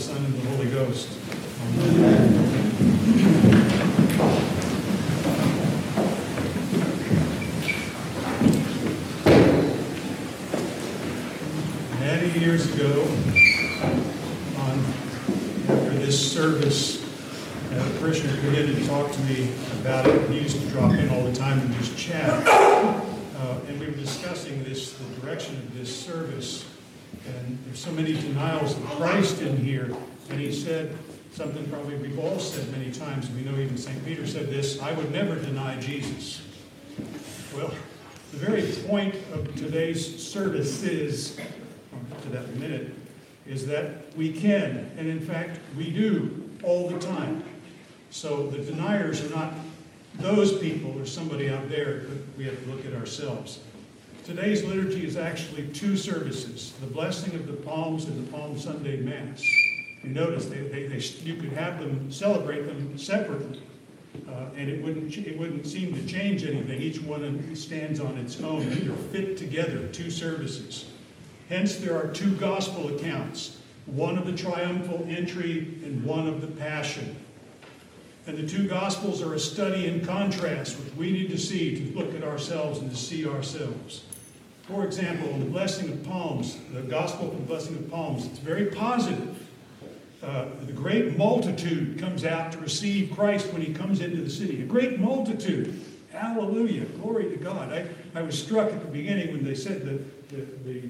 Son, and the Holy Ghost. Amen. Many years ago, on, after this service, uh, a parishioner came in and talked to me about it. He used to drop in all the time and just chat. Uh, and we were discussing this, the direction of this service. And there's so many denials of Christ in here. And he said something probably we've all said many times. We know even St. Peter said this I would never deny Jesus. Well, the very point of today's service is, to that minute, is that we can, and in fact, we do all the time. So the deniers are not those people or somebody out there, but we have to look at ourselves. Today's liturgy is actually two services the blessing of the palms and the Palm Sunday Mass. You notice they, they, they, you could have them celebrate them separately, uh, and it wouldn't, it wouldn't seem to change anything. Each one stands on its own. They're fit together, two services. Hence, there are two gospel accounts one of the triumphal entry and one of the passion. And the two Gospels are a study in contrast, which we need to see to look at ourselves and to see ourselves. For example, the Blessing of Palms, the Gospel of the Blessing of Palms, it's very positive. Uh, the great multitude comes out to receive Christ when he comes into the city. A great multitude. Hallelujah. Glory to God. I, I was struck at the beginning when they said the, the, the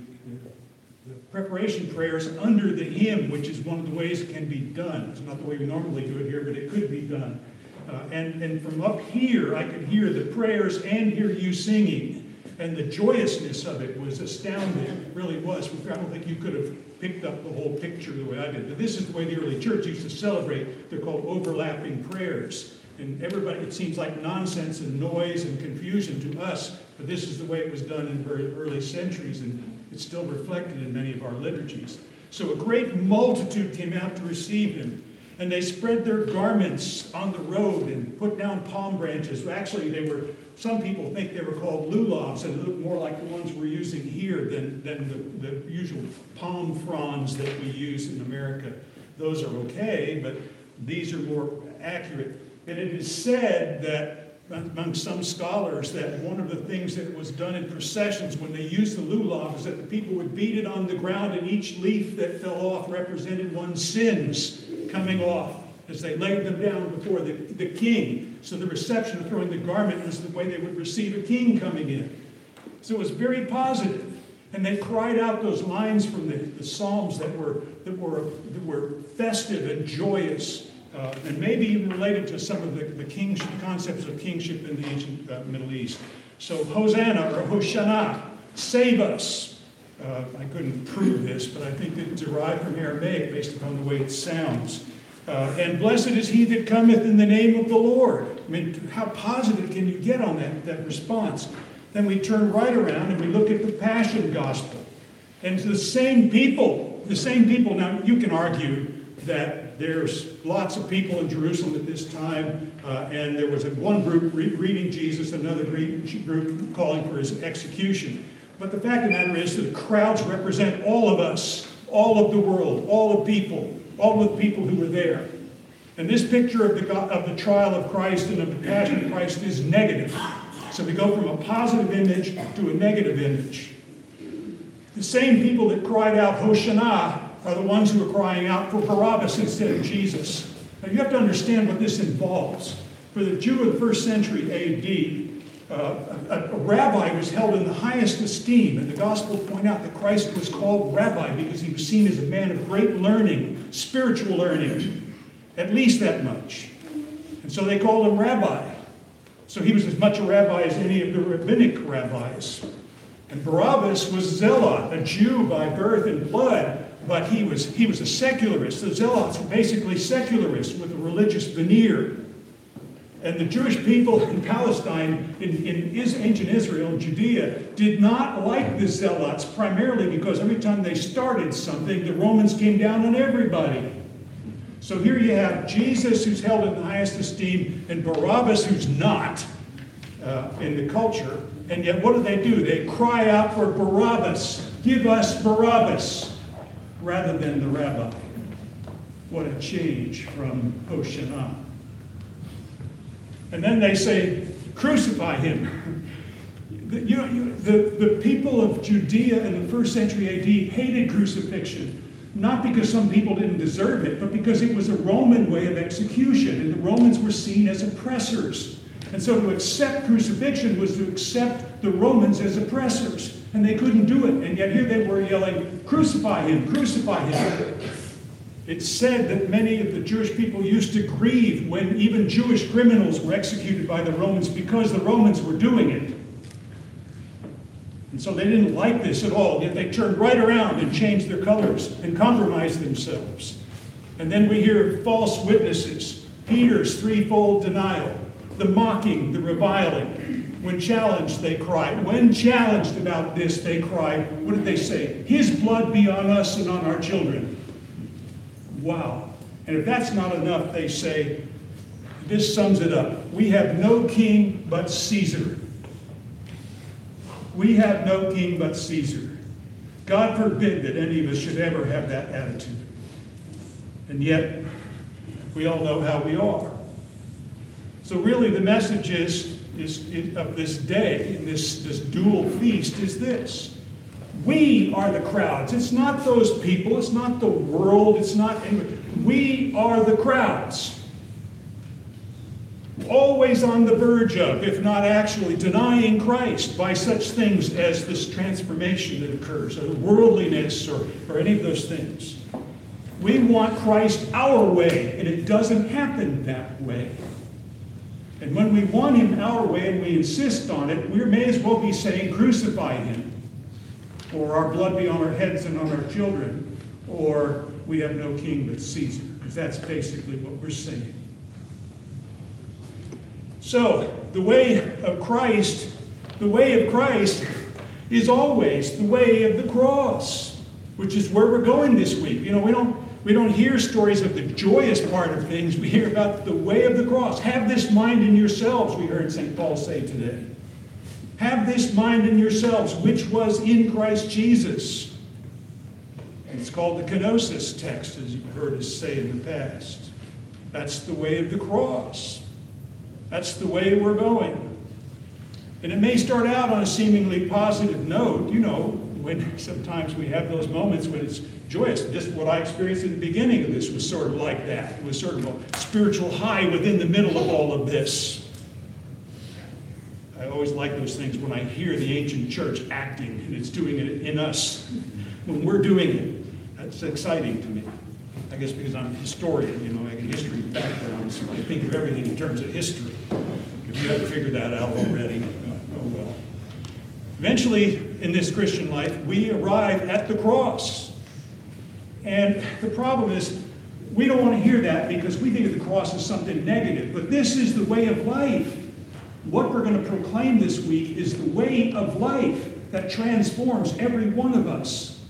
the preparation prayers under the hymn, which is one of the ways it can be done. It's not the way we normally do it here, but it could be done. Uh, and, and from up here, I could hear the prayers and hear you singing. And the joyousness of it was astounding. It really was. I don't think you could have picked up the whole picture the way I did. But this is the way the early church used to celebrate. They're called overlapping prayers. And everybody, it seems like nonsense and noise and confusion to us, but this is the way it was done in very early centuries. And it's still reflected in many of our liturgies. So a great multitude came out to receive him, and they spread their garments on the road and put down palm branches. Actually, they were, some people think they were called lulavs, and look more like the ones we're using here than, than the, the usual palm fronds that we use in America. Those are okay, but these are more accurate. And it is said that among some scholars that one of the things that was done in processions when they used the lulav is that the people would beat it on the ground and each leaf that fell off represented one's sins coming off as they laid them down before the, the king. So the reception of throwing the garment was the way they would receive a king coming in. So it was very positive. And they cried out those lines from the, the Psalms that were, that, were, that were festive and joyous uh, and maybe even related to some of the, the kingship, concepts of kingship in the ancient uh, Middle East. So, Hosanna or Hoshana, save us. Uh, I couldn't prove this, but I think it's derived from Aramaic based upon the way it sounds. Uh, and blessed is he that cometh in the name of the Lord. I mean, how positive can you get on that, that response? Then we turn right around and we look at the Passion Gospel. And the same people, the same people, now you can argue that there's lots of people in Jerusalem at this time, uh, and there was one group re- reading Jesus, another group calling for his execution. But the fact of the matter is that the crowds represent all of us, all of the world, all of people, all of the people who were there. And this picture of the, of the trial of Christ and of the passion of Christ is negative. So we go from a positive image to a negative image. The same people that cried out, Hosanna, are the ones who are crying out for Barabbas instead of Jesus. Now you have to understand what this involves. For the Jew of the first century AD, uh, a, a, rabbi was held in the highest esteem, and the Gospels point out that Christ was called rabbi because he was seen as a man of great learning, spiritual learning, at least that much. And so they called him rabbi. So he was as much a rabbi as any of the rabbinic rabbis. And Barabbas was Zealot, a Jew by birth and blood, but he was, he was a secularist. The Zealots were basically secularists with a religious veneer. And the Jewish people in Palestine, in, in ancient Israel, Judea, did not like the Zealots primarily because every time they started something, the Romans came down on everybody. So here you have Jesus, who's held in the highest esteem, and Barabbas, who's not uh, in the culture. And yet, what do they do? They cry out for Barabbas. Give us Barabbas rather than the rabbi. What a change from Hoshana. And then they say, crucify him. You know, the, the people of Judea in the first century AD hated crucifixion, not because some people didn't deserve it, but because it was a Roman way of execution, and the Romans were seen as oppressors. And so to accept crucifixion was to accept the Romans as oppressors, and they couldn't do it. And yet here they were yelling, Crucify him, crucify him. It's said that many of the Jewish people used to grieve when even Jewish criminals were executed by the Romans because the Romans were doing it. And so they didn't like this at all, yet they turned right around and changed their colors and compromised themselves. And then we hear false witnesses, Peter's threefold denial, the mocking, the reviling. When challenged, they cry. When challenged about this, they cry, what did they say? His blood be on us and on our children. Wow. And if that's not enough, they say, this sums it up. We have no king but Caesar. We have no king but Caesar. God forbid that any of us should ever have that attitude. And yet, we all know how we are. So really the message is, is of this day, this, this dual feast, is this. We are the crowds. It's not those people. It's not the world. It's not. We are the crowds. Always on the verge of, if not actually, denying Christ by such things as this transformation that occurs, or worldliness, or, or any of those things. We want Christ our way, and it doesn't happen that way. And when we want him our way and we insist on it, we may as well be saying, crucify him or our blood be on our heads and on our children, or we have no king but Caesar, because that's basically what we're saying. So, the way of Christ, the way of Christ is always the way of the cross, which is where we're going this week. You know, we don't we don't hear stories of the joyous part of things. We hear about the way of the cross. Have this mind in yourselves, we heard St. Paul say today. Have this mind in yourselves, which was in Christ Jesus. It's called the kenosis text, as you've heard us say in the past. That's the way of the cross. That's the way we're going. And it may start out on a seemingly positive note, you know, when sometimes we have those moments when it's joyous. Just what I experienced in the beginning of this was sort of like that. It was sort of a spiritual high within the middle of all of this. I always like those things when I hear the ancient church acting and it's doing it in us. When we're doing it, that's exciting to me. I guess because I'm a historian, you know, I have a history background, so I think of everything in terms of history. If you haven't figured that out already, oh, oh well. Eventually, in this Christian life, we arrive at the cross. And the problem is, we don't want to hear that because we think of the cross as something negative. But this is the way of life. What we're going to proclaim this week is the way of life that transforms every one of us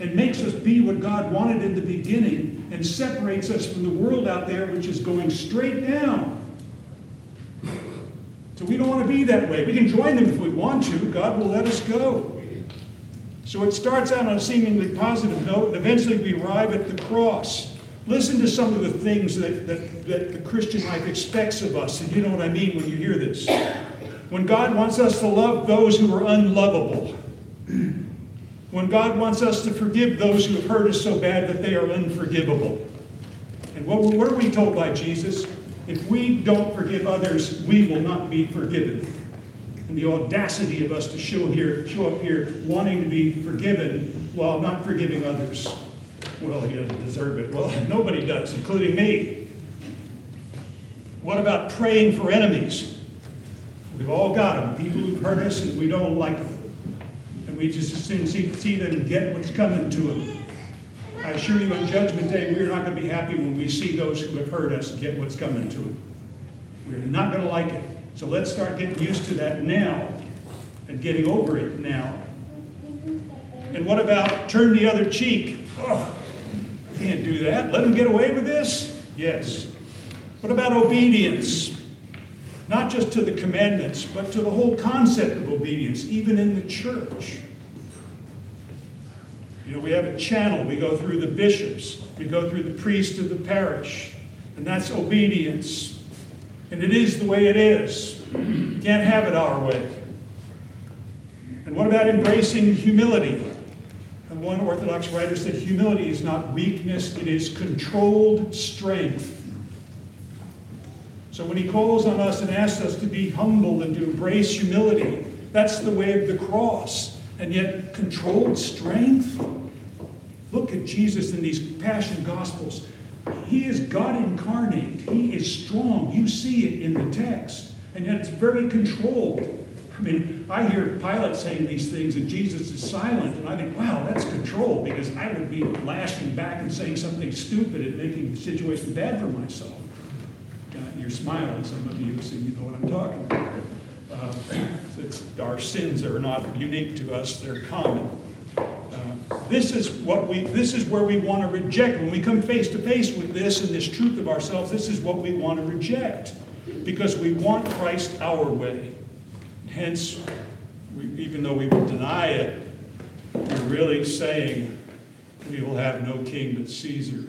and makes us be what God wanted in the beginning and separates us from the world out there which is going straight down. So we don't want to be that way. We can join them if we want to. God will let us go. So it starts out on a seemingly positive note, and eventually we arrive at the cross. Listen to some of the things that, that, that the Christian life expects of us, and you know what I mean when you hear this. When God wants us to love those who are unlovable, when God wants us to forgive those who have hurt us so bad that they are unforgivable. And what, what are we told by Jesus? If we don't forgive others, we will not be forgiven. And the audacity of us to show here, show up here wanting to be forgiven while not forgiving others well, he doesn't deserve it. Well, nobody does, including me. What about praying for enemies? We've all got them. People who've hurt us and we don't like them. And we just as soon see, see them get what's coming to them. I assure you on Judgment Day, we're not going to be happy when we see those who have hurt us get what's coming to them. We're not going to like it. So let's start getting used to that now and getting over it now. And what about turn the other cheek? Can't do that. Let them get away with this? Yes. What about obedience? Not just to the commandments, but to the whole concept of obedience, even in the church. You know, we have a channel. We go through the bishops. We go through the priest of the parish. And that's obedience. And it is the way it is. You can't have it our way. And what about embracing humility? And one Orthodox writer said humility is not weakness, it is controlled strength. So when he calls on us and asks us to be humble and to embrace humility, that's the way of the cross. And yet, controlled strength? Look at Jesus in these Passion Gospels. He is God incarnate. He is strong. You see it in the text. And yet it's very controlled. I mean, I hear Pilate saying these things and Jesus is silent, and I think, wow, that's control because I would be lashing back and saying something stupid and making the situation bad for myself. Uh, you're smiling, some of you, so you know what I'm talking about. Uh, our sins are not unique to us, they're common. Uh, this is what we this is where we want to reject when we come face to face with this and this truth of ourselves this is what we want to reject because we want christ our way hence we, even though we will deny it we're really saying we will have no king but caesar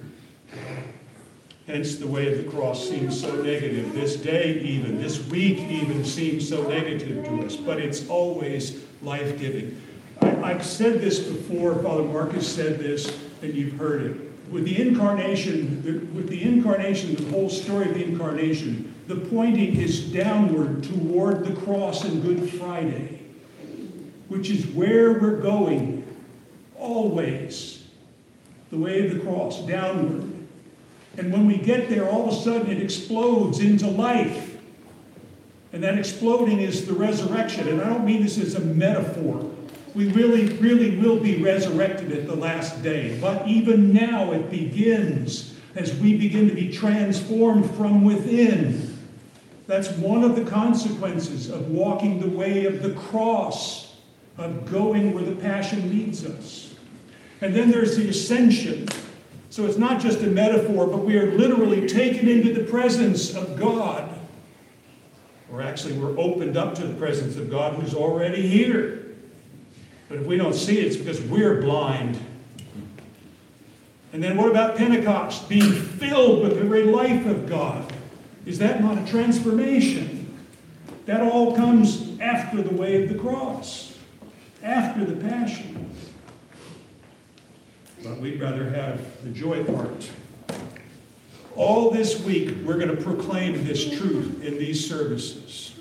Hence, the way of the cross seems so negative. This day, even, this week, even, seems so negative to us, but it's always life giving. I've said this before, Father Marcus said this, and you've heard it. With the incarnation, with the incarnation, the whole story of the incarnation, the pointing is downward toward the cross and Good Friday, which is where we're going always. The way of the cross, downward. And when we get there, all of a sudden it explodes into life. And that exploding is the resurrection. And I don't mean this as a metaphor. We really, really will be resurrected at the last day. But even now it begins as we begin to be transformed from within. That's one of the consequences of walking the way of the cross, of going where the passion leads us. And then there's the ascension. So it's not just a metaphor, but we are literally taken into the presence of God. Or actually, we're opened up to the presence of God who's already here. But if we don't see it, it's because we're blind. And then what about Pentecost? Being filled with the very life of God. Is that not a transformation? That all comes after the way of the cross, after the passion. But we'd rather have the joy part. All this week, we're going to proclaim this truth in these services.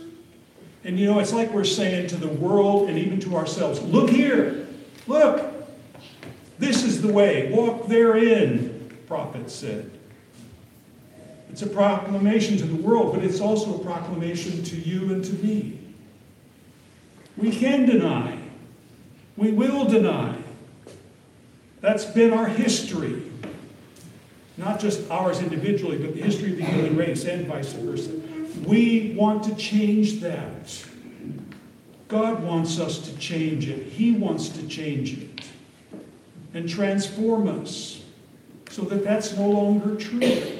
And you know, it's like we're saying to the world and even to ourselves look here, look, this is the way, walk therein, the prophet said. It's a proclamation to the world, but it's also a proclamation to you and to me. We can deny, we will deny. That's been our history. Not just ours individually, but the history of the human race and vice versa. We want to change that. God wants us to change it. He wants to change it and transform us so that that's no longer true.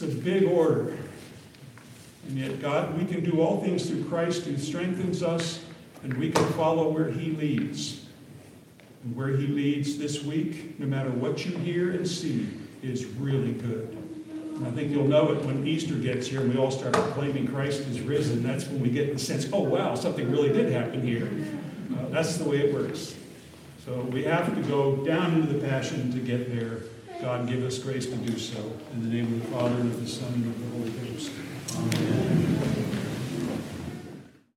It's a big order. And yet, God, we can do all things through Christ who strengthens us and we can follow where He leads. And where He leads this week, no matter what you hear and see, is really good. And I think you'll know it when Easter gets here and we all start proclaiming Christ is risen. That's when we get the sense, oh, wow, something really did happen here. Uh, that's the way it works. So we have to go down into the passion to get there. God, give us grace to do so. In the name of the Father, and of the Son, and of the Holy Ghost. Amen.